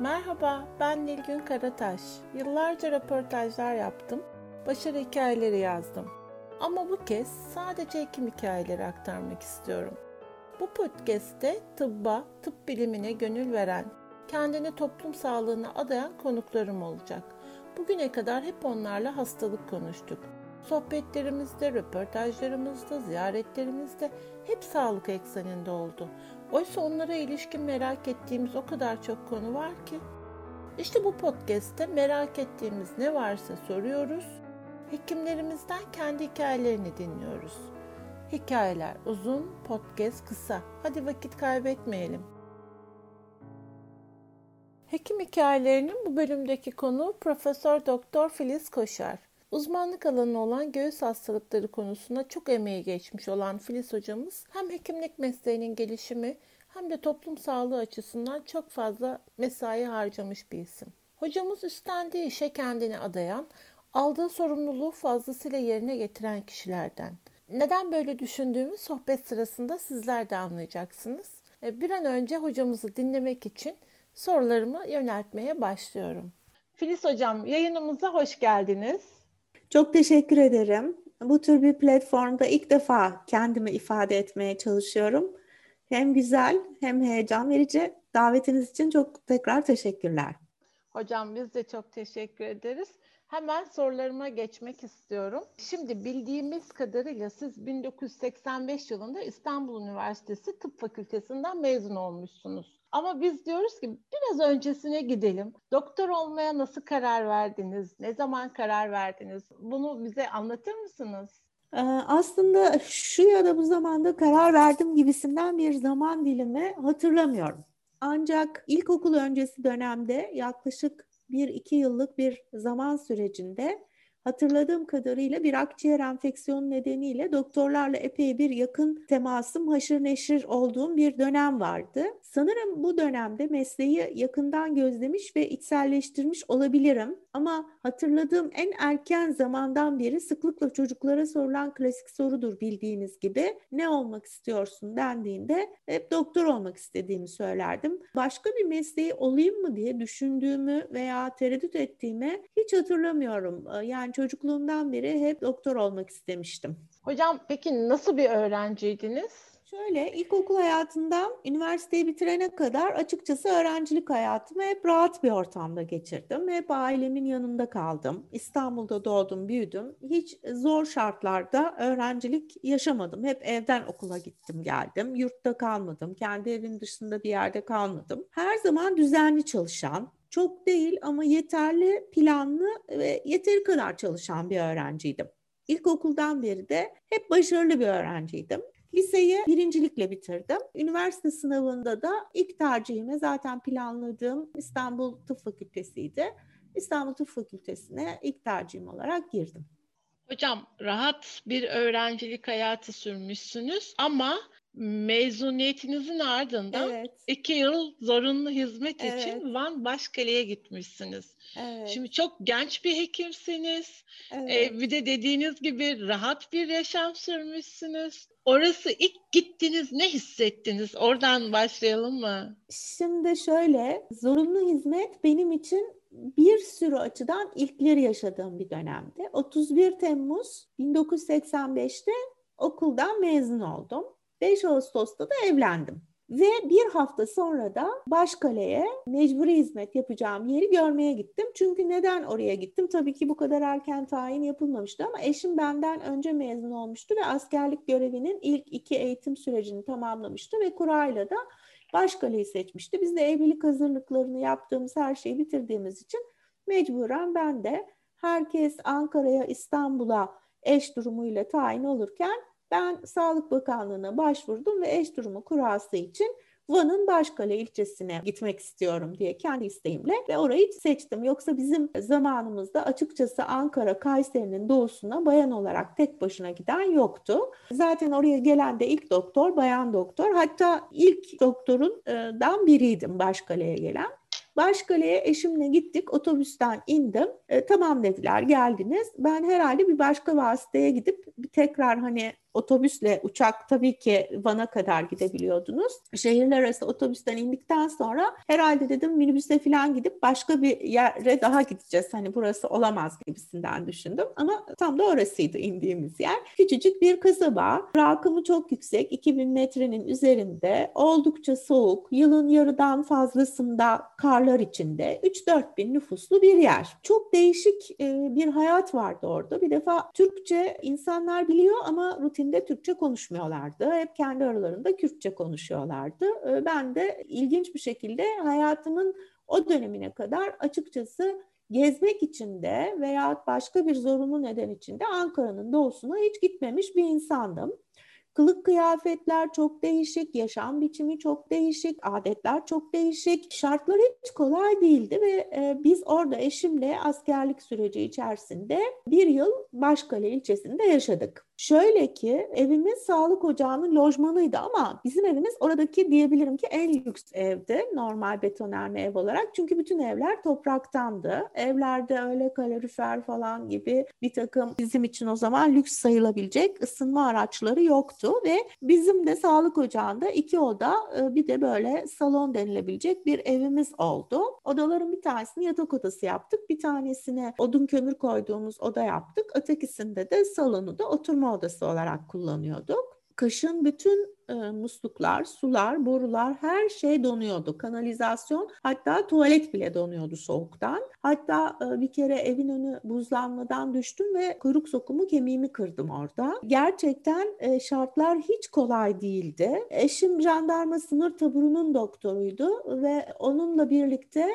Merhaba, ben Nilgün Karataş. Yıllarca röportajlar yaptım, başarı hikayeleri yazdım. Ama bu kez sadece hekim hikayeleri aktarmak istiyorum. Bu podcast'te tıbba, tıp bilimine gönül veren, kendini toplum sağlığına adayan konuklarım olacak. Bugüne kadar hep onlarla hastalık konuştuk. Sohbetlerimizde, röportajlarımızda, ziyaretlerimizde hep sağlık ekseninde oldu. Oysa onlara ilişkin merak ettiğimiz o kadar çok konu var ki. İşte bu podcast'te merak ettiğimiz ne varsa soruyoruz. Hekimlerimizden kendi hikayelerini dinliyoruz. Hikayeler uzun, podcast kısa. Hadi vakit kaybetmeyelim. Hekim hikayelerinin bu bölümdeki konu Profesör Doktor Filiz Koşar. Uzmanlık alanı olan göğüs hastalıkları konusunda çok emeği geçmiş olan Filiz hocamız hem hekimlik mesleğinin gelişimi hem de toplum sağlığı açısından çok fazla mesai harcamış bir isim. Hocamız üstlendiği işe kendini adayan, aldığı sorumluluğu fazlasıyla yerine getiren kişilerden. Neden böyle düşündüğümü sohbet sırasında sizler de anlayacaksınız. E, bir an önce hocamızı dinlemek için sorularımı yöneltmeye başlıyorum. Filiz Hocam yayınımıza hoş geldiniz. Çok teşekkür ederim. Bu tür bir platformda ilk defa kendimi ifade etmeye çalışıyorum. Hem güzel hem heyecan verici. Davetiniz için çok tekrar teşekkürler. Hocam biz de çok teşekkür ederiz. Hemen sorularıma geçmek istiyorum. Şimdi bildiğimiz kadarıyla siz 1985 yılında İstanbul Üniversitesi Tıp Fakültesinden mezun olmuşsunuz. Ama biz diyoruz ki biraz öncesine gidelim. Doktor olmaya nasıl karar verdiniz? Ne zaman karar verdiniz? Bunu bize anlatır mısınız? Ee, aslında şu ya da bu zamanda karar verdim gibisinden bir zaman dilimi hatırlamıyorum. Ancak ilkokul öncesi dönemde yaklaşık bir iki yıllık bir zaman sürecinde hatırladığım kadarıyla bir akciğer enfeksiyonu nedeniyle doktorlarla epey bir yakın temasım, haşır neşir olduğum bir dönem vardı. Sanırım bu dönemde mesleği yakından gözlemiş ve içselleştirmiş olabilirim. Ama hatırladığım en erken zamandan beri sıklıkla çocuklara sorulan klasik sorudur bildiğiniz gibi. Ne olmak istiyorsun dendiğinde hep doktor olmak istediğimi söylerdim. Başka bir mesleği olayım mı diye düşündüğümü veya tereddüt ettiğimi hiç hatırlamıyorum. Yani çocukluğumdan beri hep doktor olmak istemiştim. Hocam peki nasıl bir öğrenciydiniz? Şöyle ilkokul hayatından üniversiteyi bitirene kadar açıkçası öğrencilik hayatımı hep rahat bir ortamda geçirdim. Hep ailemin yanında kaldım. İstanbul'da doğdum, büyüdüm. Hiç zor şartlarda öğrencilik yaşamadım. Hep evden okula gittim, geldim. Yurtta kalmadım. Kendi evin dışında bir yerde kalmadım. Her zaman düzenli çalışan, çok değil ama yeterli, planlı ve yeteri kadar çalışan bir öğrenciydim. İlkokuldan beri de hep başarılı bir öğrenciydim. Liseyi birincilikle bitirdim. Üniversite sınavında da ilk tercihime zaten planladığım İstanbul Tıp Fakültesiydi. İstanbul Tıp Fakültesine ilk tercihim olarak girdim. Hocam rahat bir öğrencilik hayatı sürmüşsünüz ama mezuniyetinizin ardından evet. iki yıl zorunlu hizmet evet. için Van Başkale'ye gitmişsiniz. Evet. Şimdi çok genç bir hekimsiniz. Evet. Ee, bir de dediğiniz gibi rahat bir yaşam sürmüşsünüz. Orası ilk gittiniz ne hissettiniz? Oradan başlayalım mı? Şimdi şöyle zorunlu hizmet benim için bir sürü açıdan ilkleri yaşadığım bir dönemdi. 31 Temmuz 1985'te okuldan mezun oldum. 5 Ağustos'ta da evlendim. Ve bir hafta sonra da Başkale'ye mecburi hizmet yapacağım yeri görmeye gittim. Çünkü neden oraya gittim? Tabii ki bu kadar erken tayin yapılmamıştı ama eşim benden önce mezun olmuştu ve askerlik görevinin ilk iki eğitim sürecini tamamlamıştı ve kurayla da Başkale'yi seçmişti. Biz de evlilik hazırlıklarını yaptığımız her şeyi bitirdiğimiz için mecburen ben de herkes Ankara'ya, İstanbul'a eş durumuyla tayin olurken ben Sağlık Bakanlığı'na başvurdum ve eş durumu kurası için Van'ın Başkale ilçesine gitmek istiyorum diye kendi isteğimle ve orayı seçtim. Yoksa bizim zamanımızda açıkçası Ankara, Kayseri'nin doğusuna bayan olarak tek başına giden yoktu. Zaten oraya gelen de ilk doktor bayan doktor. Hatta ilk doktorundan biriydim Başkale'ye gelen. Başkale'ye eşimle gittik. Otobüsten indim. E, tamam dediler geldiniz. Ben herhalde bir başka vasıtaya gidip bir tekrar hani otobüsle uçak tabii ki Van'a kadar gidebiliyordunuz. Şehirler arası otobüsten indikten sonra herhalde dedim minibüse falan gidip başka bir yere daha gideceğiz. Hani burası olamaz gibisinden düşündüm. Ama tam da orasıydı indiğimiz yer. Küçücük bir kasaba. Rakımı çok yüksek. 2000 metrenin üzerinde. Oldukça soğuk. Yılın yarıdan fazlasında karlar içinde. 3-4 bin nüfuslu bir yer. Çok değişik bir hayat vardı orada. Bir defa Türkçe insanlar biliyor ama rutinde Türkçe konuşmuyorlardı. Hep kendi aralarında Kürtçe konuşuyorlardı. Ben de ilginç bir şekilde hayatımın o dönemine kadar açıkçası gezmek için de veya başka bir zorunlu neden için de Ankara'nın doğusuna hiç gitmemiş bir insandım. Kılık kıyafetler çok değişik, yaşam biçimi çok değişik, adetler çok değişik. Şartlar hiç kolay değildi ve e, biz orada eşimle askerlik süreci içerisinde bir yıl Başkale ilçesinde yaşadık. Şöyle ki evimiz sağlık ocağının lojmanıydı ama bizim evimiz oradaki diyebilirim ki en lüks evdi normal betonarme ev olarak. Çünkü bütün evler topraktandı. Evlerde öyle kalorifer falan gibi bir takım bizim için o zaman lüks sayılabilecek ısınma araçları yoktu ve bizim de sağlık ocağında iki oda e, bir de böyle salon denilebilecek bir evimiz oldu. Odaların bir tanesini yatak odası yaptık. Bir tanesine odun kömür koyduğumuz oda yaptık. Ötekisinde de salonu da oturma oturma odası olarak kullanıyorduk. Kışın bütün e, musluklar, sular, borular her şey donuyordu. Kanalizasyon hatta tuvalet bile donuyordu soğuktan. Hatta e, bir kere evin önü buzlanmadan düştüm ve kuyruk sokumu kemiğimi kırdım orada. Gerçekten e, şartlar hiç kolay değildi. Eşim jandarma sınır taburunun doktoruydu ve onunla birlikte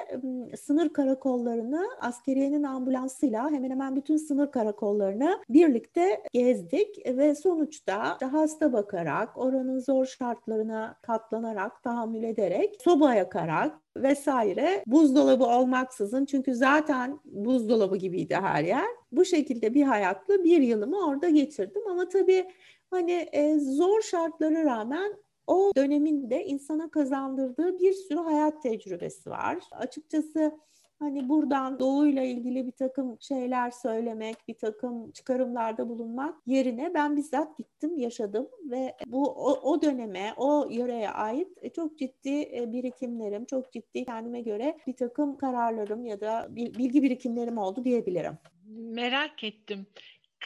e, sınır karakollarını askeriyenin ambulansıyla hemen hemen bütün sınır karakollarını birlikte gezdik ve sonuçta hasta bakarak oranın zor şartlarına katlanarak, tahammül ederek, soba yakarak vesaire buzdolabı olmaksızın çünkü zaten buzdolabı gibiydi her yer. Bu şekilde bir hayatla bir yılımı orada geçirdim ama tabii hani e, zor şartlara rağmen o dönemin de insana kazandırdığı bir sürü hayat tecrübesi var. Açıkçası hani buradan doğuyla ilgili bir takım şeyler söylemek, bir takım çıkarımlarda bulunmak yerine ben bizzat gittim, yaşadım ve bu o, o döneme, o yöreye ait çok ciddi e, birikimlerim, çok ciddi kendime göre bir takım kararlarım ya da bilgi birikimlerim oldu diyebilirim. Merak ettim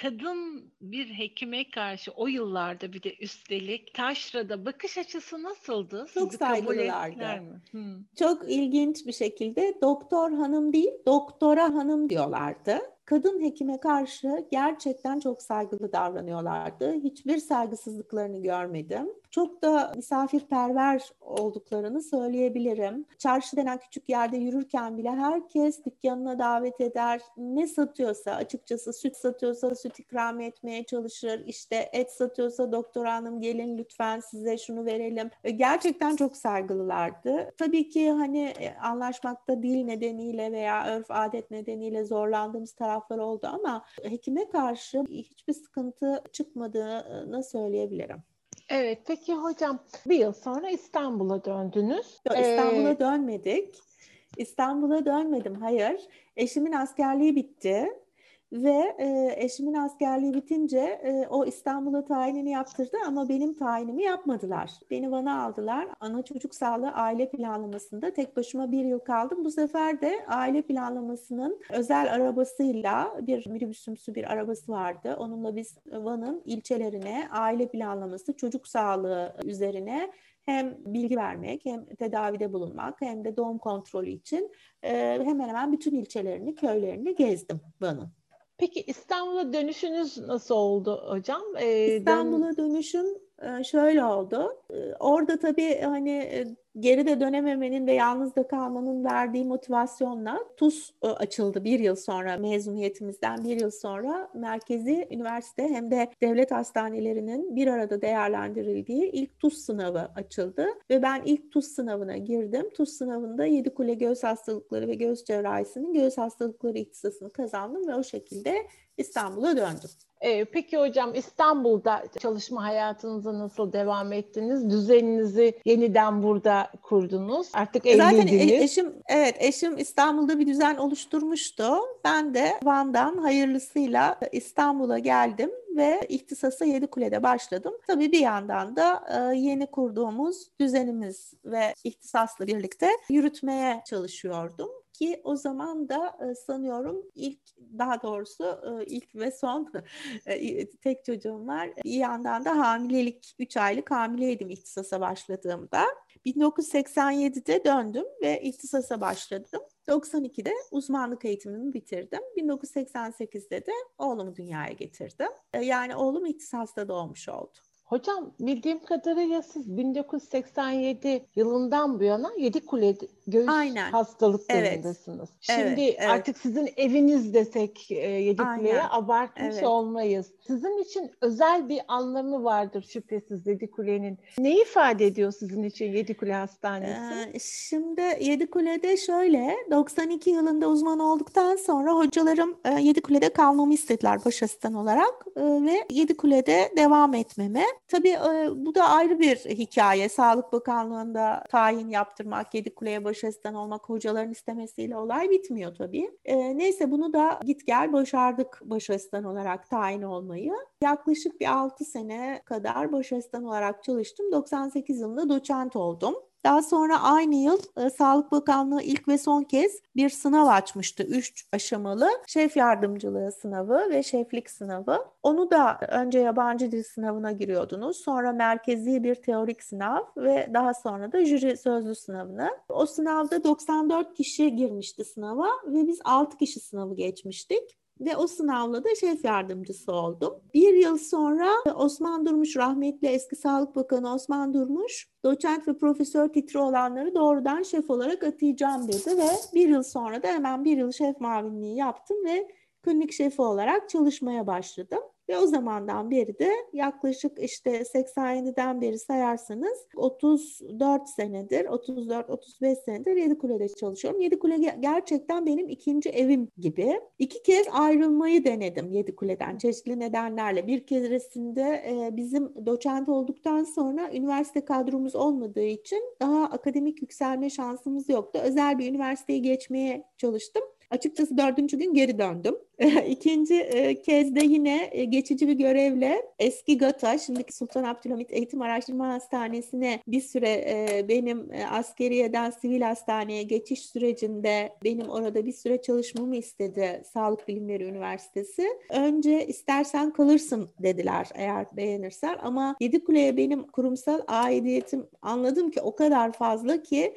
kadın bir hekime karşı o yıllarda bir de üstelik taşrada bakış açısı nasıldı? Çok Sizi saygılılardı. Hmm. Çok ilginç bir şekilde doktor hanım değil doktora hanım diyorlardı kadın hekime karşı gerçekten çok saygılı davranıyorlardı. Hiçbir saygısızlıklarını görmedim. Çok da misafirperver olduklarını söyleyebilirim. Çarşı denen küçük yerde yürürken bile herkes dükkanına davet eder. Ne satıyorsa açıkçası süt satıyorsa süt ikram etmeye çalışır. İşte et satıyorsa doktor hanım gelin lütfen size şunu verelim. E, gerçekten çok saygılılardı. Tabii ki hani e, anlaşmakta dil nedeniyle veya örf adet nedeniyle zorlandığımız taraflar oldu ama hekime karşı hiçbir sıkıntı çıkmadığını söyleyebilirim. Evet, peki hocam bir yıl sonra İstanbul'a döndünüz. Yok, İstanbul'a ee... dönmedik. İstanbul'a dönmedim, hayır. Eşimin askerliği bitti. Ve e, eşimin askerliği bitince e, o İstanbul'a tayinini yaptırdı ama benim tayinimi yapmadılar. Beni Van'a aldılar. Ana çocuk sağlığı aile planlamasında tek başıma bir yıl kaldım. Bu sefer de aile planlamasının özel arabasıyla bir minibüsümsü bir arabası vardı. Onunla biz Van'ın ilçelerine aile planlaması, çocuk sağlığı üzerine hem bilgi vermek hem tedavide bulunmak hem de doğum kontrolü için e, hemen hemen bütün ilçelerini, köylerini gezdim Van'ın. Peki İstanbul'a dönüşünüz nasıl oldu hocam? Ee, İstanbul'a dönüşüm e, şöyle oldu. E, orada tabii hani e, geride dönememenin ve yalnızda kalmanın verdiği motivasyonla TUS açıldı bir yıl sonra mezuniyetimizden bir yıl sonra merkezi üniversite hem de devlet hastanelerinin bir arada değerlendirildiği ilk TUS sınavı açıldı ve ben ilk TUS sınavına girdim. TUS sınavında Yedikule Göğüs Hastalıkları ve Göğüs Cerrahisi'nin göğüs hastalıkları ihtisasını kazandım ve o şekilde İstanbul'a döndüm. Ee, peki hocam İstanbul'da çalışma hayatınıza nasıl devam ettiniz? Düzeninizi yeniden burada kurdunuz. Artık evliydiniz. Zaten e, eşim evet eşim İstanbul'da bir düzen oluşturmuştu. Ben de Van'dan hayırlısıyla İstanbul'a geldim ve ihtisasa Yedikule'de başladım. Tabii bir yandan da e, yeni kurduğumuz düzenimiz ve ihtisasla birlikte yürütmeye çalışıyordum ki o zaman da e, sanıyorum ilk daha doğrusu e, ilk ve son e, tek çocuğum var. Bir yandan da hamilelik 3 aylık hamileydim ihtisasa başladığımda. 1987'de döndüm ve ihtisasa başladım. 92'de uzmanlık eğitimimi bitirdim. 1988'de de oğlumu dünyaya getirdim. Yani oğlum ihtisasta doğmuş oldu. Hocam bildiğim kadarıyla siz 1987 yılından bu yana Yedikule göğüs Aynen. hastalıklarındasınız. Evet. Şimdi evet, evet. artık sizin eviniz desek e, Yedikule'ye abartmış evet. olmayız. Sizin için özel bir anlamı vardır şüphesiz Yedikule'nin. Ne ifade ediyor sizin için Yedikule Hastanesi? Ee, şimdi Yedikule'de şöyle 92 yılında uzman olduktan sonra hocalarım e, Yedikule'de kalmamı istediler baş asistan olarak e, ve Yedikule'de devam etmemi. Tabii e, bu da ayrı bir hikaye. Sağlık Bakanlığı'nda tayin yaptırmak, Yedikule'ye baş asistan olmak hocaların istemesiyle olay bitmiyor tabii. E, neyse bunu da git gel başardık baş asistan olarak tayin olmayı. Yaklaşık bir 6 sene kadar baş asistan olarak çalıştım. 98 yılında doçent oldum. Daha sonra aynı yıl e, Sağlık Bakanlığı ilk ve son kez bir sınav açmıştı. Üç aşamalı şef yardımcılığı sınavı ve şeflik sınavı. Onu da önce yabancı dil sınavına giriyordunuz. Sonra merkezi bir teorik sınav ve daha sonra da jüri sözlü sınavına. O sınavda 94 kişi girmişti sınava ve biz 6 kişi sınavı geçmiştik ve o sınavla da şef yardımcısı oldum. Bir yıl sonra Osman Durmuş, rahmetli eski Sağlık Bakanı Osman Durmuş, doçent ve profesör titri olanları doğrudan şef olarak atayacağım dedi ve bir yıl sonra da hemen bir yıl şef mavinliği yaptım ve klinik şefi olarak çalışmaya başladım. Ve o zamandan beri de yaklaşık işte 87'den beri sayarsanız 34 senedir, 34-35 senedir Yedikule'de çalışıyorum. Yedikule gerçekten benim ikinci evim gibi. İki kez ayrılmayı denedim Yedikule'den çeşitli nedenlerle. Bir keresinde bizim doçent olduktan sonra üniversite kadromuz olmadığı için daha akademik yükselme şansımız yoktu. Özel bir üniversiteyi geçmeye çalıştım. Açıkçası dördüncü gün geri döndüm. İkinci e, kez de yine e, geçici bir görevle eski GATA, şimdiki Sultan Abdülhamit Eğitim Araştırma Hastanesi'ne bir süre e, benim askeriyeden sivil hastaneye geçiş sürecinde benim orada bir süre çalışmamı istedi Sağlık Bilimleri Üniversitesi. Önce istersen kalırsın dediler eğer beğenirsen ama Yedikule'ye benim kurumsal aidiyetim anladım ki o kadar fazla ki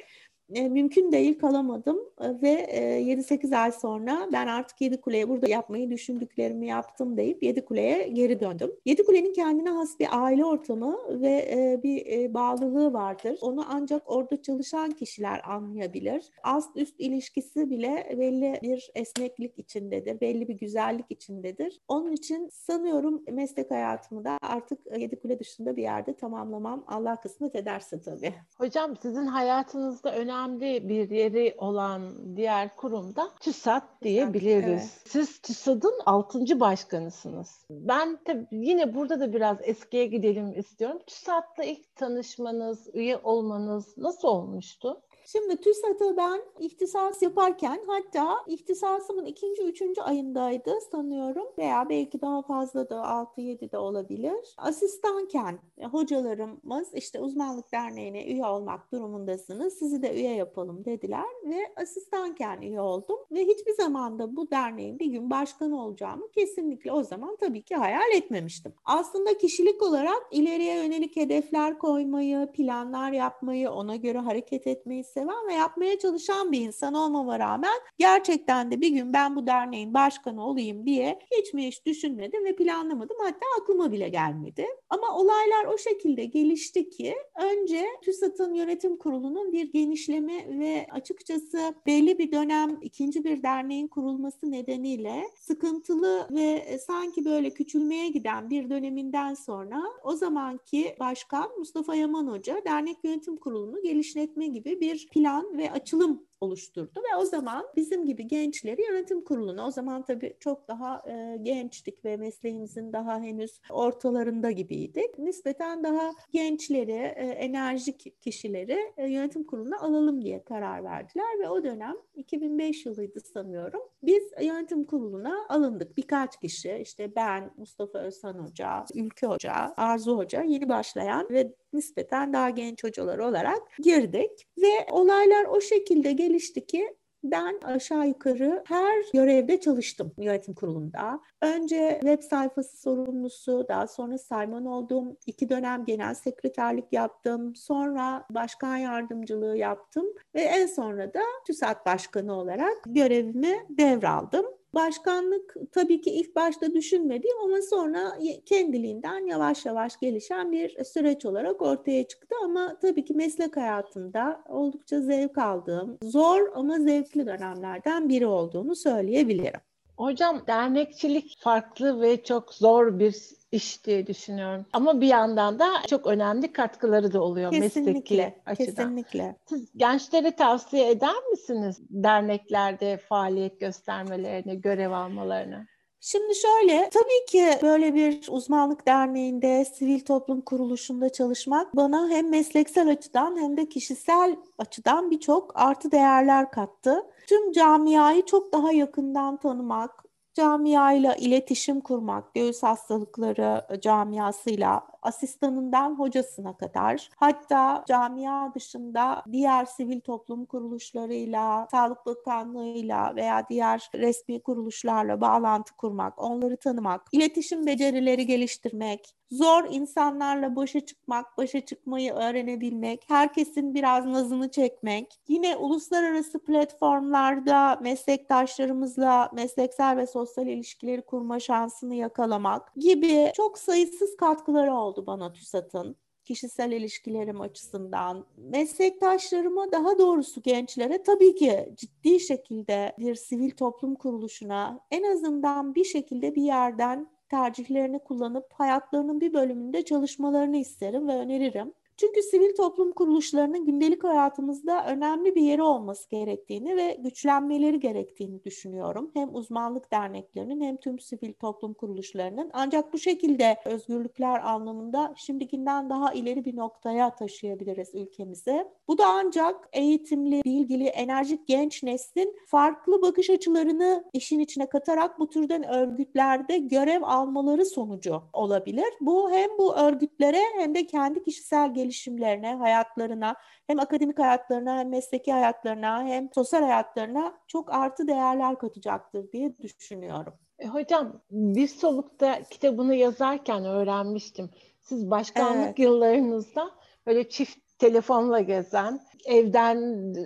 e, mümkün değil kalamadım e, ve e, 7-8 ay sonra ben artık Yedi Kule'ye burada yapmayı düşündüklerimi yaptım deyip Yedi Kule'ye geri döndüm. Yedi Kule'nin kendine has bir aile ortamı ve e, bir e, bağlılığı vardır. Onu ancak orada çalışan kişiler anlayabilir. Ast üst ilişkisi bile belli bir esneklik içindedir, belli bir güzellik içindedir. Onun için sanıyorum meslek hayatımı da artık Yedi Kule dışında bir yerde tamamlamam Allah kısmet ederse tabii. Hocam sizin hayatınızda önemli önemli bir yeri olan diğer kurumda TÜSAT diyebiliriz. Evet. Siz TÜSAT'ın 6. başkanısınız. Ben tabii yine burada da biraz eskiye gidelim istiyorum. TÜSAT'la ilk tanışmanız, üye olmanız nasıl olmuştu? Şimdi TÜSAT'ı ben ihtisas yaparken hatta ihtisasımın ikinci, üçüncü ayındaydı sanıyorum veya belki daha fazla da 6-7 de olabilir. Asistanken e, hocalarımız işte uzmanlık derneğine üye olmak durumundasınız. Sizi de üye yapalım dediler ve asistanken üye oldum ve hiçbir zaman da bu derneğin bir gün başkanı olacağımı kesinlikle o zaman tabii ki hayal etmemiştim. Aslında kişilik olarak ileriye yönelik hedefler koymayı, planlar yapmayı, ona göre hareket etmeyi seven ve yapmaya çalışan bir insan olmama rağmen gerçekten de bir gün ben bu derneğin başkanı olayım diye hiç mi hiç düşünmedim ve planlamadım. Hatta aklıma bile gelmedi. Ama olaylar o şekilde gelişti ki önce TÜSAT'ın yönetim kurulunun bir genişleme ve açıkçası belli bir dönem ikinci bir derneğin kurulması nedeniyle sıkıntılı ve sanki böyle küçülmeye giden bir döneminden sonra o zamanki başkan Mustafa Yaman Hoca dernek yönetim kurulunu geliştirme gibi bir plan ve açılım oluşturdu ve o zaman bizim gibi gençleri yönetim kuruluna o zaman tabii çok daha e, gençtik ve mesleğimizin daha henüz ortalarında gibiydik. Nispeten daha gençleri, e, enerjik kişileri e, yönetim kuruluna alalım diye karar verdiler ve o dönem 2005 yılıydı sanıyorum. Biz yönetim kuruluna alındık. Birkaç kişi işte ben, Mustafa Özhan Hoca, Ülke Hoca, Arzu Hoca yeni başlayan ve nispeten daha genç hocalar olarak girdik ve olaylar o şekilde gelişti ki ben aşağı yukarı her görevde çalıştım yönetim kurulunda. Önce web sayfası sorumlusu, daha sonra sayman oldum. İki dönem genel sekreterlik yaptım. Sonra başkan yardımcılığı yaptım. Ve en sonra da TÜSAT başkanı olarak görevimi devraldım. Başkanlık tabii ki ilk başta düşünmediğim ama sonra kendiliğinden yavaş yavaş gelişen bir süreç olarak ortaya çıktı. Ama tabii ki meslek hayatında oldukça zevk aldığım, zor ama zevkli dönemlerden biri olduğunu söyleyebilirim. Hocam dernekçilik farklı ve çok zor bir iş diye düşünüyorum. Ama bir yandan da çok önemli katkıları da oluyor kesinlikle, mesleki açıdan. Kesinlikle. Siz gençlere tavsiye eder misiniz derneklerde faaliyet göstermelerini, görev almalarını? Şimdi şöyle, tabii ki böyle bir uzmanlık derneğinde, sivil toplum kuruluşunda çalışmak bana hem mesleksel açıdan hem de kişisel açıdan birçok artı değerler kattı. Tüm camiayı çok daha yakından tanımak, camiayla iletişim kurmak, göğüs hastalıkları camiasıyla asistanından hocasına kadar. Hatta camia dışında diğer sivil toplum kuruluşlarıyla, Sağlık Bakanlığı'yla veya diğer resmi kuruluşlarla bağlantı kurmak, onları tanımak, iletişim becerileri geliştirmek, zor insanlarla başa çıkmak, başa çıkmayı öğrenebilmek, herkesin biraz nazını çekmek, yine uluslararası platformlarda meslektaşlarımızla mesleksel ve sosyal ilişkileri kurma şansını yakalamak gibi çok sayısız katkıları oldu oldu bana TÜSAT'ın kişisel ilişkilerim açısından, meslektaşlarıma daha doğrusu gençlere tabii ki ciddi şekilde bir sivil toplum kuruluşuna en azından bir şekilde bir yerden tercihlerini kullanıp hayatlarının bir bölümünde çalışmalarını isterim ve öneririm. Çünkü sivil toplum kuruluşlarının gündelik hayatımızda önemli bir yeri olması gerektiğini ve güçlenmeleri gerektiğini düşünüyorum. Hem uzmanlık derneklerinin hem tüm sivil toplum kuruluşlarının. Ancak bu şekilde özgürlükler anlamında şimdikinden daha ileri bir noktaya taşıyabiliriz ülkemizi. Bu da ancak eğitimli, bilgili, enerjik genç neslin farklı bakış açılarını işin içine katarak bu türden örgütlerde görev almaları sonucu olabilir. Bu hem bu örgütlere hem de kendi kişisel gelişimlerine gelişimlerine, hayatlarına, hem akademik hayatlarına hem mesleki hayatlarına hem sosyal hayatlarına çok artı değerler katacaktır diye düşünüyorum. E, hocam bir solukta kitabını yazarken öğrenmiştim. Siz başkanlık evet. yıllarınızda böyle çift telefonla gezen, evden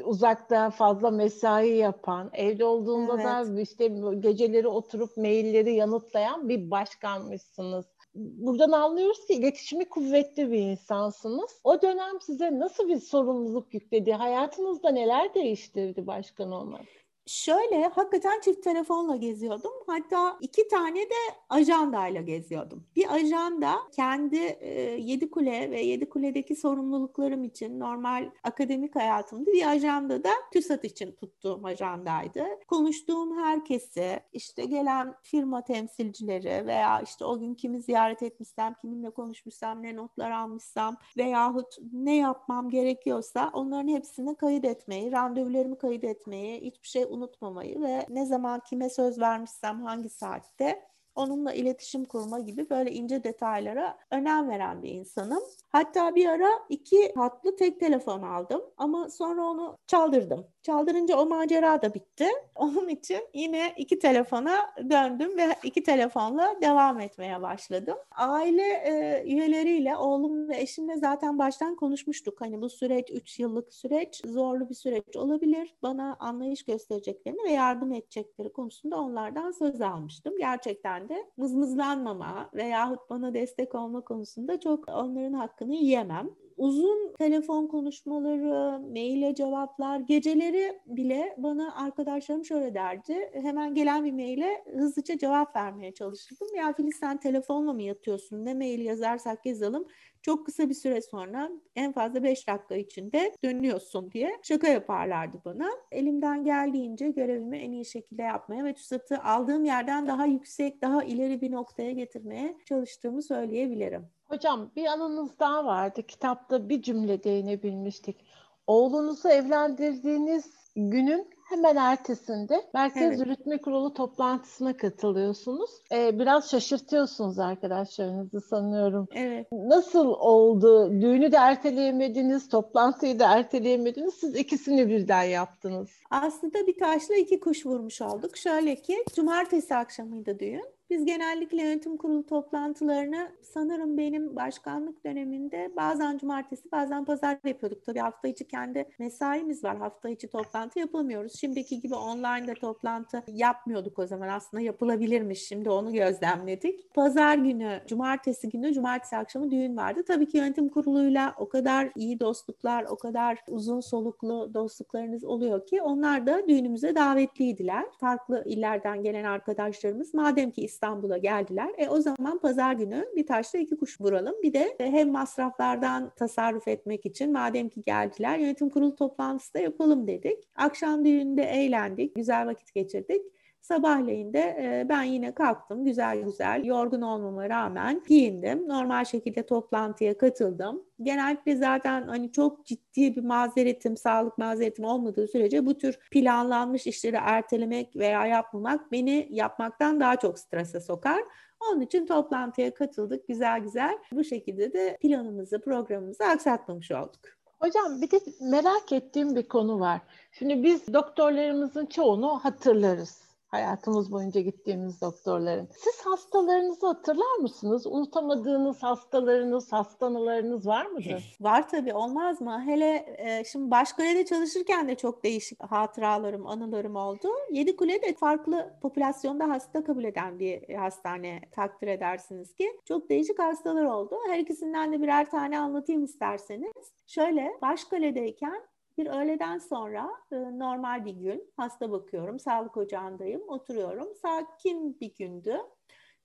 uzakta fazla mesai yapan, evde olduğunda evet. da işte geceleri oturup mailleri yanıtlayan bir başkanmışsınız buradan anlıyoruz ki iletişimi kuvvetli bir insansınız. O dönem size nasıl bir sorumluluk yükledi? Hayatınızda neler değiştirdi başkan olmak? Şöyle hakikaten çift telefonla geziyordum. Hatta iki tane de ajandayla geziyordum. Bir ajanda kendi e, Yedi Kule ve Yedi Kule'deki sorumluluklarım için normal akademik hayatımda bir ajanda da TÜSAT için tuttuğum ajandaydı. Konuştuğum herkesi, işte gelen firma temsilcileri veya işte o gün kimi ziyaret etmişsem, kiminle konuşmuşsam, ne notlar almışsam veyahut ne yapmam gerekiyorsa onların hepsini kayıt etmeyi, randevularımı kayıt etmeyi, hiçbir şey unutmamayı ve ne zaman kime söz vermişsem hangi saatte onunla iletişim kurma gibi böyle ince detaylara önem veren bir insanım. Hatta bir ara iki hatlı tek telefon aldım ama sonra onu çaldırdım. Çaldırınca o macera da bitti. Onun için yine iki telefona döndüm ve iki telefonla devam etmeye başladım. Aile e, üyeleriyle, oğlum ve eşimle zaten baştan konuşmuştuk. Hani bu süreç 3 yıllık süreç, zorlu bir süreç olabilir. Bana anlayış göstereceklerini ve yardım edecekleri konusunda onlardan söz almıştım. Gerçekten de mızmızlanmama veyahut bana destek olma konusunda çok onların hakkını yiyemem uzun telefon konuşmaları, maile cevaplar, geceleri bile bana arkadaşlarım şöyle derdi. Hemen gelen bir maile hızlıca cevap vermeye çalışırdım. Ya Filiz sen telefonla mı yatıyorsun? Ne mail yazarsak yazalım Çok kısa bir süre sonra en fazla 5 dakika içinde dönüyorsun diye şaka yaparlardı bana. Elimden geldiğince görevimi en iyi şekilde yapmaya ve TÜSAT'ı aldığım yerden daha yüksek, daha ileri bir noktaya getirmeye çalıştığımı söyleyebilirim. Hocam bir anınız daha vardı. Kitapta bir cümle değinebilmiştik. Oğlunuzu evlendirdiğiniz günün hemen ertesinde Merkez evet. Yürütme Kurulu toplantısına katılıyorsunuz. Ee, biraz şaşırtıyorsunuz arkadaşlarınızı sanıyorum. Evet. Nasıl oldu? Düğünü de erteleyemediniz, toplantıyı da erteleyemediniz. Siz ikisini birden yaptınız. Aslında bir taşla iki kuş vurmuş olduk. Şöyle ki cumartesi akşamıydı düğün. Biz genellikle yönetim kurulu toplantılarını sanırım benim başkanlık döneminde bazen cumartesi bazen pazar yapıyorduk. Tabii hafta içi kendi mesaimiz var. Hafta içi toplantı yapamıyoruz. Şimdiki gibi online'da toplantı yapmıyorduk o zaman. Aslında yapılabilirmiş. Şimdi onu gözlemledik. Pazar günü, cumartesi günü, cumartesi akşamı düğün vardı. Tabii ki yönetim kuruluyla o kadar iyi dostluklar, o kadar uzun soluklu dostluklarınız oluyor ki onlar da düğünümüze davetliydiler. Farklı illerden gelen arkadaşlarımız madem ki İstanbul'a geldiler. E o zaman pazar günü bir taşla iki kuş vuralım. Bir de hem masraflardan tasarruf etmek için madem ki geldiler yönetim kurulu toplantısı da yapalım dedik. Akşam düğünde eğlendik, güzel vakit geçirdik. Sabahleyin de e, ben yine kalktım güzel güzel yorgun olmama rağmen giyindim. Normal şekilde toplantıya katıldım. Genellikle zaten hani çok ciddi bir mazeretim, sağlık mazeretim olmadığı sürece bu tür planlanmış işleri ertelemek veya yapmamak beni yapmaktan daha çok strese sokar. Onun için toplantıya katıldık güzel güzel. Bu şekilde de planımızı, programımızı aksatmamış olduk. Hocam bir de merak ettiğim bir konu var. Şimdi biz doktorlarımızın çoğunu hatırlarız hayatımız boyunca gittiğimiz doktorların. Siz hastalarınızı hatırlar mısınız? Unutamadığınız hastalarınız, hastanılarınız var mıdır? Var tabii olmaz mı? Hele e, şimdi Başkule'de çalışırken de çok değişik hatıralarım, anılarım oldu. Yedikule de farklı popülasyonda hasta kabul eden bir hastane takdir edersiniz ki. Çok değişik hastalar oldu. Her ikisinden de birer tane anlatayım isterseniz. Şöyle Başkale'deyken bir öğleden sonra e, normal bir gün hasta bakıyorum, sağlık ocağındayım, oturuyorum. Sakin bir gündü.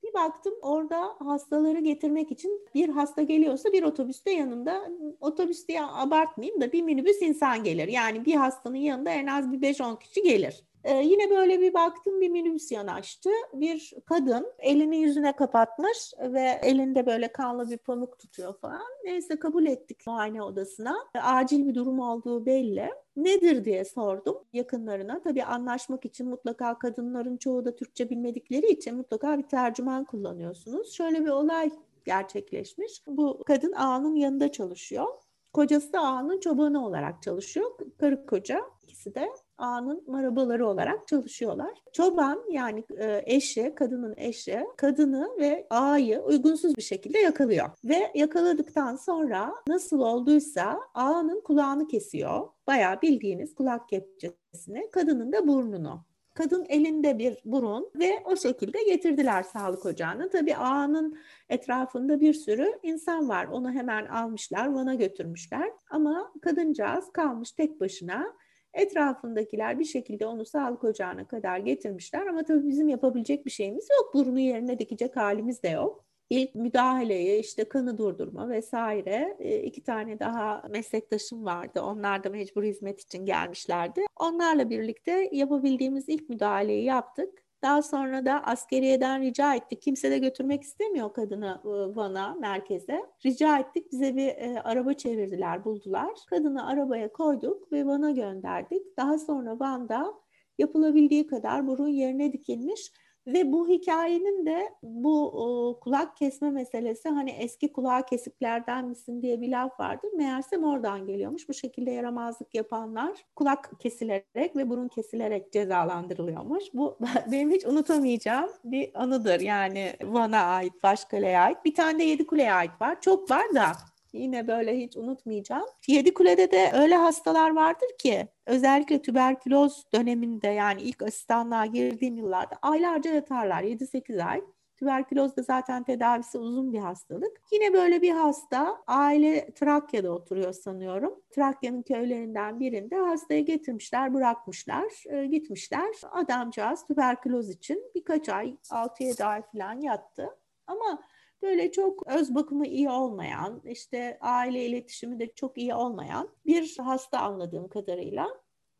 Bir baktım orada hastaları getirmek için bir hasta geliyorsa bir otobüste yanında otobüs diye abartmayayım da bir minibüs insan gelir. Yani bir hastanın yanında en az bir 5-10 kişi gelir. Ee, yine böyle bir baktım bir minibüs yanaştı. Bir kadın elini yüzüne kapatmış ve elinde böyle kanlı bir pamuk tutuyor falan. Neyse kabul ettik muayene odasına. Acil bir durum olduğu belli. Nedir diye sordum yakınlarına. Tabii anlaşmak için mutlaka kadınların çoğu da Türkçe bilmedikleri için mutlaka bir tercüman kullanıyorsunuz. Şöyle bir olay gerçekleşmiş. Bu kadın ağanın yanında çalışıyor. Kocası da ağanın çobanı olarak çalışıyor. Karı koca ikisi de ağanın marabaları olarak çalışıyorlar. Çoban yani e, eşi, kadının eşi, kadını ve ağayı uygunsuz bir şekilde yakalıyor. Ve yakaladıktan sonra nasıl olduysa ağanın kulağını kesiyor. Bayağı bildiğiniz kulak kepçesini, kadının da burnunu. Kadın elinde bir burun ve o şekilde getirdiler sağlık ocağına. Tabii ağanın etrafında bir sürü insan var. Onu hemen almışlar, Van'a götürmüşler. Ama kadıncağız kalmış tek başına Etrafındakiler bir şekilde onu sağlık ocağına kadar getirmişler ama tabii bizim yapabilecek bir şeyimiz yok. Burnu yerine dikecek halimiz de yok. İlk müdahaleyi işte kanı durdurma vesaire e, iki tane daha meslektaşım vardı. Onlar da mecbur hizmet için gelmişlerdi. Onlarla birlikte yapabildiğimiz ilk müdahaleyi yaptık. Daha sonra da askeriyeden rica ettik. Kimse de götürmek istemiyor kadını e, Van'a, merkeze. Rica ettik. Bize bir e, araba çevirdiler, buldular. Kadını arabaya koyduk ve Van'a gönderdik. Daha sonra Van'da yapılabildiği kadar burun yerine dikilmiş ve bu hikayenin de bu o, kulak kesme meselesi hani eski kulağı kesiklerden misin diye bir laf vardır. Meğersem oradan geliyormuş. Bu şekilde yaramazlık yapanlar kulak kesilerek ve burun kesilerek cezalandırılıyormuş. Bu benim hiç unutamayacağım bir anıdır. Yani Van'a ait, Başkale'ye ait. Bir tane de Yedikule'ye ait var. Çok var da Yine böyle hiç unutmayacağım. Yedi Kule'de de öyle hastalar vardır ki özellikle tüberküloz döneminde yani ilk asistanlığa girdiğim yıllarda aylarca yatarlar 7-8 ay. Tüberküloz da zaten tedavisi uzun bir hastalık. Yine böyle bir hasta aile Trakya'da oturuyor sanıyorum. Trakya'nın köylerinden birinde hastayı getirmişler, bırakmışlar, e, gitmişler. Adamcağız tüberküloz için birkaç ay, 6-7 ay falan yattı. Ama böyle çok öz bakımı iyi olmayan, işte aile iletişimi de çok iyi olmayan bir hasta anladığım kadarıyla.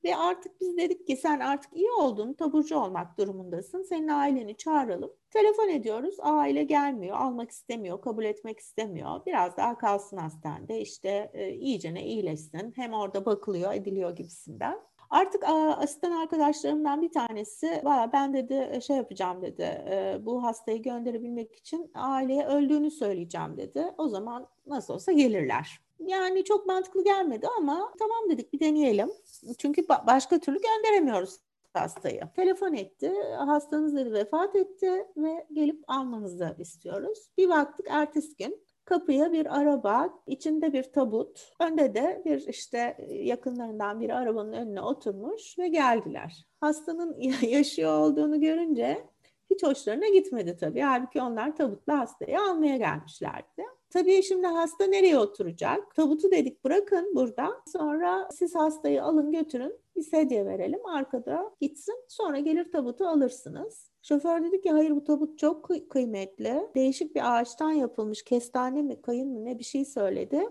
Ve artık biz dedik ki sen artık iyi oldun, taburcu olmak durumundasın. Senin aileni çağıralım. Telefon ediyoruz, aile gelmiyor, almak istemiyor, kabul etmek istemiyor. Biraz daha kalsın hastanede, işte e, iyicene iyileşsin. Hem orada bakılıyor, ediliyor gibisinden. Artık asistan arkadaşlarımdan bir tanesi valla ben dedi e, şey yapacağım dedi e, bu hastayı gönderebilmek için aileye öldüğünü söyleyeceğim dedi. O zaman nasıl olsa gelirler. Yani çok mantıklı gelmedi ama tamam dedik bir deneyelim. Çünkü başka türlü gönderemiyoruz hastayı. Telefon etti. Hastanız dedi vefat etti ve gelip almanızı istiyoruz. Bir baktık ertesi gün kapıya bir araba, içinde bir tabut, önde de bir işte yakınlarından bir arabanın önüne oturmuş ve geldiler. Hastanın yaşıyor olduğunu görünce hiç hoşlarına gitmedi tabii. Halbuki onlar tabutla hastayı almaya gelmişlerdi. Tabii şimdi hasta nereye oturacak? Tabutu dedik bırakın burada. Sonra siz hastayı alın götürün. Bir sedye verelim arkada gitsin. Sonra gelir tabutu alırsınız. Şoför dedi ki hayır bu tabut çok kıymetli. Değişik bir ağaçtan yapılmış kestane mi kayın mı ne bir şey söyledi.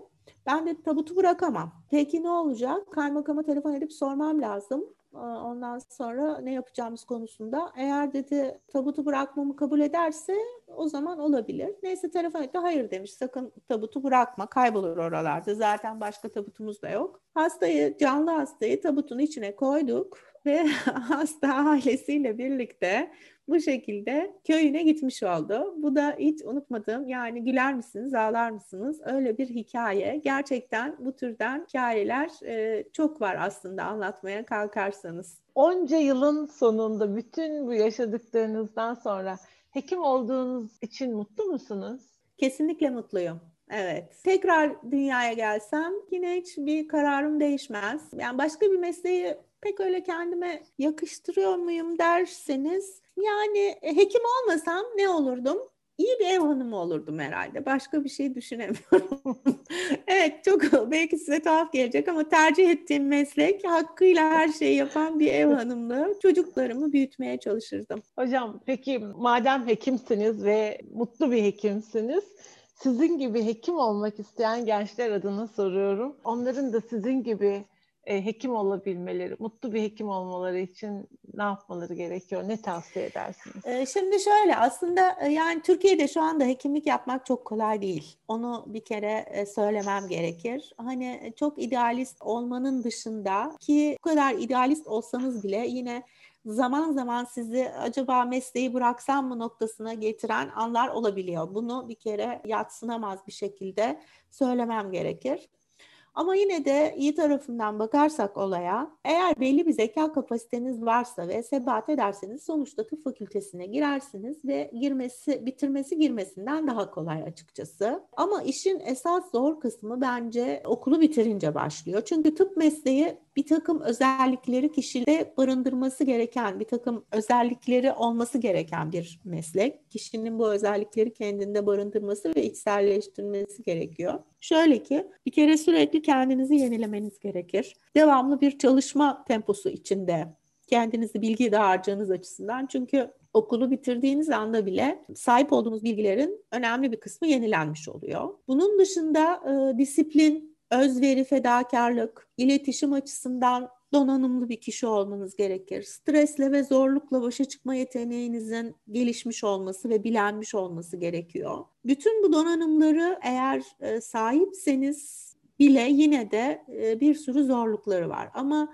Ben de tabutu bırakamam. Peki ne olacak? Kaymakama telefon edip sormam lazım. Ondan sonra ne yapacağımız konusunda eğer dedi tabutu bırakmamı kabul ederse o zaman olabilir. Neyse telefon etti hayır demiş sakın tabutu bırakma kaybolur oralarda zaten başka tabutumuz da yok. Hastayı canlı hastayı tabutun içine koyduk ve hasta ailesiyle birlikte bu şekilde köyüne gitmiş oldu. Bu da hiç unutmadığım yani güler misiniz, ağlar mısınız? Öyle bir hikaye. Gerçekten bu türden hikayeler e, çok var aslında anlatmaya kalkarsanız. Onca yılın sonunda bütün bu yaşadıklarınızdan sonra hekim olduğunuz için mutlu musunuz? Kesinlikle mutluyum. Evet. Tekrar dünyaya gelsem yine hiç bir kararım değişmez. Yani başka bir mesleği pek öyle kendime yakıştırıyor muyum derseniz yani e, hekim olmasam ne olurdum? İyi bir ev hanımı olurdum herhalde. Başka bir şey düşünemiyorum. evet çok belki size tuhaf gelecek ama tercih ettiğim meslek hakkıyla her şeyi yapan bir ev hanımlığı. Çocuklarımı büyütmeye çalışırdım. Hocam peki madem hekimsiniz ve mutlu bir hekimsiniz sizin gibi hekim olmak isteyen gençler adına soruyorum. Onların da sizin gibi e, hekim olabilmeleri, mutlu bir hekim olmaları için ne yapmaları gerekiyor? Ne tavsiye edersiniz? E, şimdi şöyle aslında e, yani Türkiye'de şu anda hekimlik yapmak çok kolay değil. Onu bir kere e, söylemem gerekir. Hani çok idealist olmanın dışında ki bu kadar idealist olsanız bile yine zaman zaman sizi acaba mesleği bıraksam mı noktasına getiren anlar olabiliyor. Bunu bir kere yatsınamaz bir şekilde söylemem gerekir. Ama yine de iyi tarafından bakarsak olaya, eğer belli bir zeka kapasiteniz varsa ve sebat ederseniz sonuçta tıp fakültesine girersiniz ve girmesi, bitirmesi girmesinden daha kolay açıkçası. Ama işin esas zor kısmı bence okulu bitirince başlıyor. Çünkü tıp mesleği bir takım özellikleri kişide barındırması gereken, bir takım özellikleri olması gereken bir meslek. Kişinin bu özellikleri kendinde barındırması ve içselleştirmesi gerekiyor. Şöyle ki bir kere sürekli kendinizi yenilemeniz gerekir. Devamlı bir çalışma temposu içinde kendinizi bilgi dağarcığınız açısından. Çünkü okulu bitirdiğiniz anda bile sahip olduğunuz bilgilerin önemli bir kısmı yenilenmiş oluyor. Bunun dışında e, disiplin, özveri, fedakarlık, iletişim açısından donanımlı bir kişi olmanız gerekir. Stresle ve zorlukla başa çıkma yeteneğinizin gelişmiş olması ve bilenmiş olması gerekiyor. Bütün bu donanımları eğer e, sahipseniz bile yine de e, bir sürü zorlukları var. Ama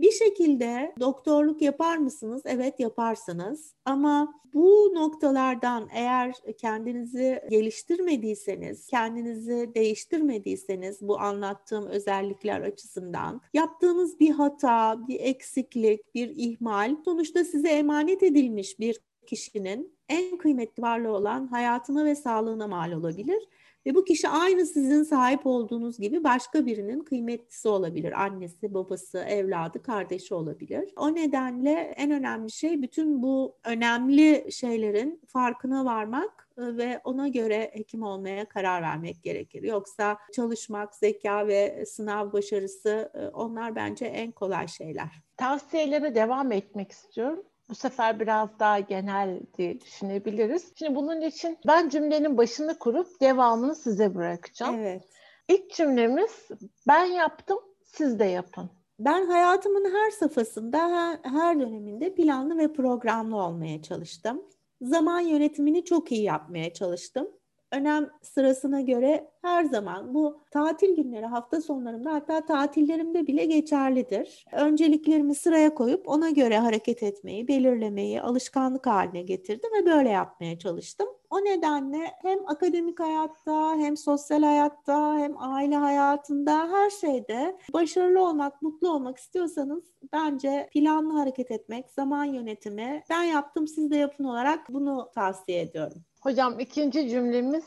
bir şekilde doktorluk yapar mısınız? Evet yaparsınız. Ama bu noktalardan eğer kendinizi geliştirmediyseniz, kendinizi değiştirmediyseniz bu anlattığım özellikler açısından yaptığınız bir hata, bir eksiklik, bir ihmal sonuçta size emanet edilmiş bir kişinin en kıymetli varlığı olan hayatına ve sağlığına mal olabilir ve bu kişi aynı sizin sahip olduğunuz gibi başka birinin kıymetlisi olabilir. Annesi, babası, evladı, kardeşi olabilir. O nedenle en önemli şey bütün bu önemli şeylerin farkına varmak e, ve ona göre hekim olmaya karar vermek gerekir. Yoksa çalışmak, zeka ve sınav başarısı e, onlar bence en kolay şeyler. Tavsiyelere devam etmek istiyorum. Bu sefer biraz daha genel diye düşünebiliriz. Şimdi bunun için ben cümlenin başını kurup devamını size bırakacağım. Evet. İlk cümlemiz ben yaptım, siz de yapın. Ben hayatımın her safhasında, her, her döneminde planlı ve programlı olmaya çalıştım. Zaman yönetimini çok iyi yapmaya çalıştım önem sırasına göre her zaman bu tatil günleri hafta sonlarımda hatta tatillerimde bile geçerlidir. Önceliklerimi sıraya koyup ona göre hareket etmeyi, belirlemeyi alışkanlık haline getirdim ve böyle yapmaya çalıştım. O nedenle hem akademik hayatta hem sosyal hayatta hem aile hayatında her şeyde başarılı olmak, mutlu olmak istiyorsanız bence planlı hareket etmek, zaman yönetimi ben yaptım siz de yapın olarak bunu tavsiye ediyorum. Hocam ikinci cümlemiz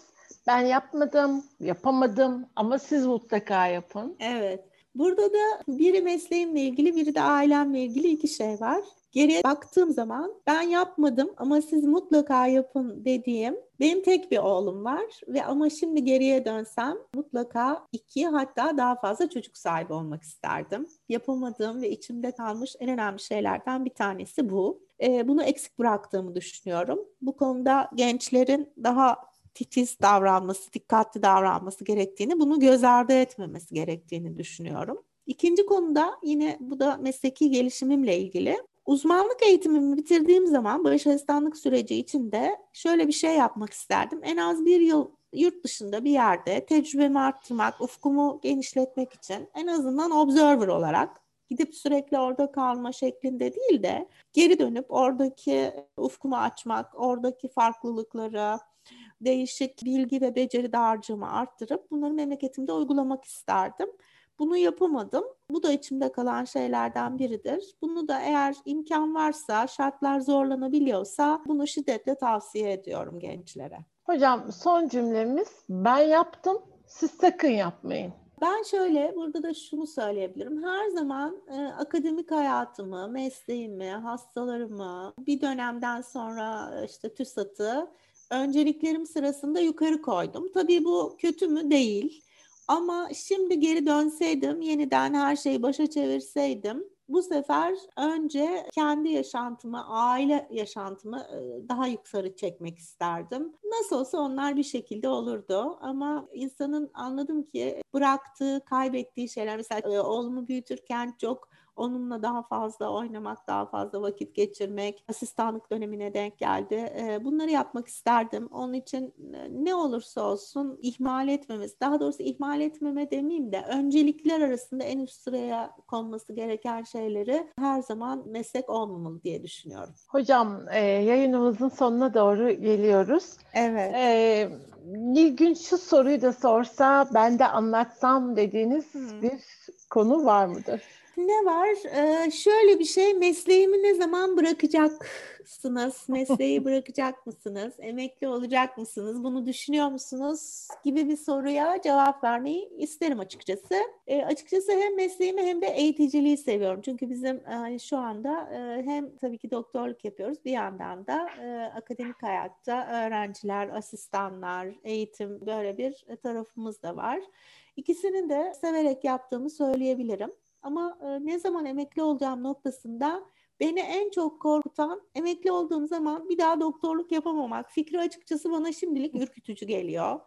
ben yapmadım, yapamadım ama siz mutlaka yapın. Evet. Burada da biri mesleğimle ilgili, biri de ailemle ilgili iki şey var. Geriye baktığım zaman ben yapmadım ama siz mutlaka yapın dediğim benim tek bir oğlum var ve ama şimdi geriye dönsem mutlaka iki hatta daha fazla çocuk sahibi olmak isterdim. Yapamadığım ve içimde kalmış en önemli şeylerden bir tanesi bu. Ee, bunu eksik bıraktığımı düşünüyorum. Bu konuda gençlerin daha titiz davranması, dikkatli davranması gerektiğini, bunu göz ardı etmemesi gerektiğini düşünüyorum. İkinci konuda yine bu da mesleki gelişimimle ilgili. Uzmanlık eğitimimi bitirdiğim zaman bağış asistanlık süreci içinde şöyle bir şey yapmak isterdim. En az bir yıl yurt dışında bir yerde tecrübemi arttırmak, ufkumu genişletmek için en azından observer olarak gidip sürekli orada kalma şeklinde değil de geri dönüp oradaki ufkumu açmak, oradaki farklılıkları, değişik bilgi ve beceri dağarcığımı arttırıp bunları memleketimde uygulamak isterdim. Bunu yapamadım. Bu da içimde kalan şeylerden biridir. Bunu da eğer imkan varsa, şartlar zorlanabiliyorsa bunu şiddetle tavsiye ediyorum gençlere. Hocam son cümlemiz ben yaptım, siz sakın yapmayın. Ben şöyle burada da şunu söyleyebilirim. Her zaman e, akademik hayatımı, mesleğimi, hastalarımı bir dönemden sonra işte TÜSAT'ı önceliklerim sırasında yukarı koydum. Tabii bu kötü mü? Değil. Ama şimdi geri dönseydim, yeniden her şeyi başa çevirseydim bu sefer önce kendi yaşantımı, aile yaşantımı daha yukarı çekmek isterdim. Nasıl olsa onlar bir şekilde olurdu ama insanın anladım ki bıraktığı, kaybettiği şeyler mesela oğlumu büyütürken çok Onunla daha fazla oynamak, daha fazla vakit geçirmek, asistanlık dönemine denk geldi. Bunları yapmak isterdim. Onun için ne olursa olsun ihmal etmemiz, daha doğrusu ihmal etmeme demeyeyim de öncelikler arasında en üst sıraya konması gereken şeyleri her zaman meslek olmamalı diye düşünüyorum. Hocam yayınımızın sonuna doğru geliyoruz. Evet. Ee, Nilgün şu soruyu da sorsa ben de anlatsam dediğiniz hmm. bir konu var mıdır? Ne var? Ee, şöyle bir şey, mesleğimi ne zaman bırakacaksınız? Mesleği bırakacak mısınız? Emekli olacak mısınız? Bunu düşünüyor musunuz? Gibi bir soruya cevap vermeyi isterim açıkçası. E, açıkçası hem mesleğimi hem de eğiticiliği seviyorum. Çünkü bizim e, şu anda e, hem tabii ki doktorluk yapıyoruz, bir yandan da e, akademik hayatta öğrenciler, asistanlar, eğitim böyle bir tarafımız da var. İkisini de severek yaptığımı söyleyebilirim. Ama e, ne zaman emekli olacağım noktasında beni en çok korkutan emekli olduğum zaman bir daha doktorluk yapamamak fikri açıkçası bana şimdilik ürkütücü geliyor.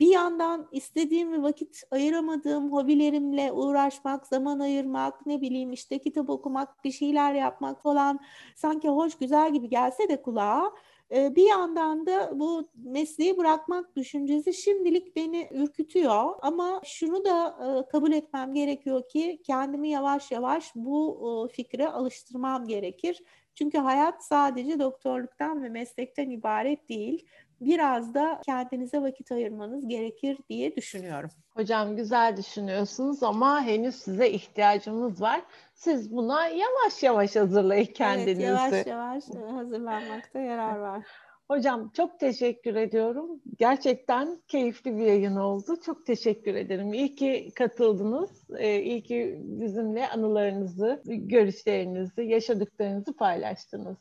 Bir yandan istediğim ve vakit ayıramadığım hobilerimle uğraşmak, zaman ayırmak, ne bileyim işte kitap okumak, bir şeyler yapmak falan sanki hoş güzel gibi gelse de kulağa bir yandan da bu mesleği bırakmak düşüncesi şimdilik beni ürkütüyor ama şunu da kabul etmem gerekiyor ki kendimi yavaş yavaş bu fikre alıştırmam gerekir. Çünkü hayat sadece doktorluktan ve meslekten ibaret değil biraz da kendinize vakit ayırmanız gerekir diye düşünüyorum. Hocam güzel düşünüyorsunuz ama henüz size ihtiyacımız var. Siz buna yavaş yavaş hazırlayın kendinizi. Evet, yavaş yavaş hazırlanmakta yarar var. Hocam çok teşekkür ediyorum. Gerçekten keyifli bir yayın oldu. Çok teşekkür ederim. İyi ki katıldınız. Ee, iyi ki bizimle anılarınızı, görüşlerinizi, yaşadıklarınızı paylaştınız.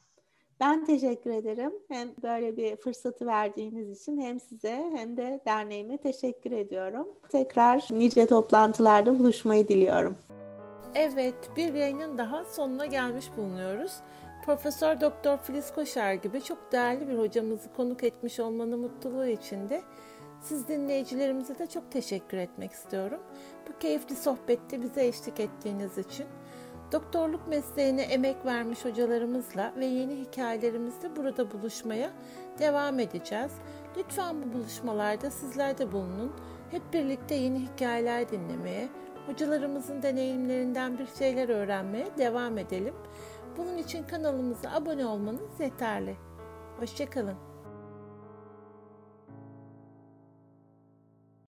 Ben teşekkür ederim. Hem böyle bir fırsatı verdiğiniz için hem size hem de derneğime teşekkür ediyorum. Tekrar nice toplantılarda buluşmayı diliyorum. Evet, bir yayının daha sonuna gelmiş bulunuyoruz. Profesör Doktor Filiz Koşar gibi çok değerli bir hocamızı konuk etmiş olmanın mutluluğu içinde siz dinleyicilerimize de çok teşekkür etmek istiyorum. Bu keyifli sohbette bize eşlik ettiğiniz için. Doktorluk mesleğine emek vermiş hocalarımızla ve yeni hikayelerimizle burada buluşmaya devam edeceğiz. Lütfen bu buluşmalarda sizler de bulunun. Hep birlikte yeni hikayeler dinlemeye, hocalarımızın deneyimlerinden bir şeyler öğrenmeye devam edelim. Bunun için kanalımıza abone olmanız yeterli. Hoşçakalın.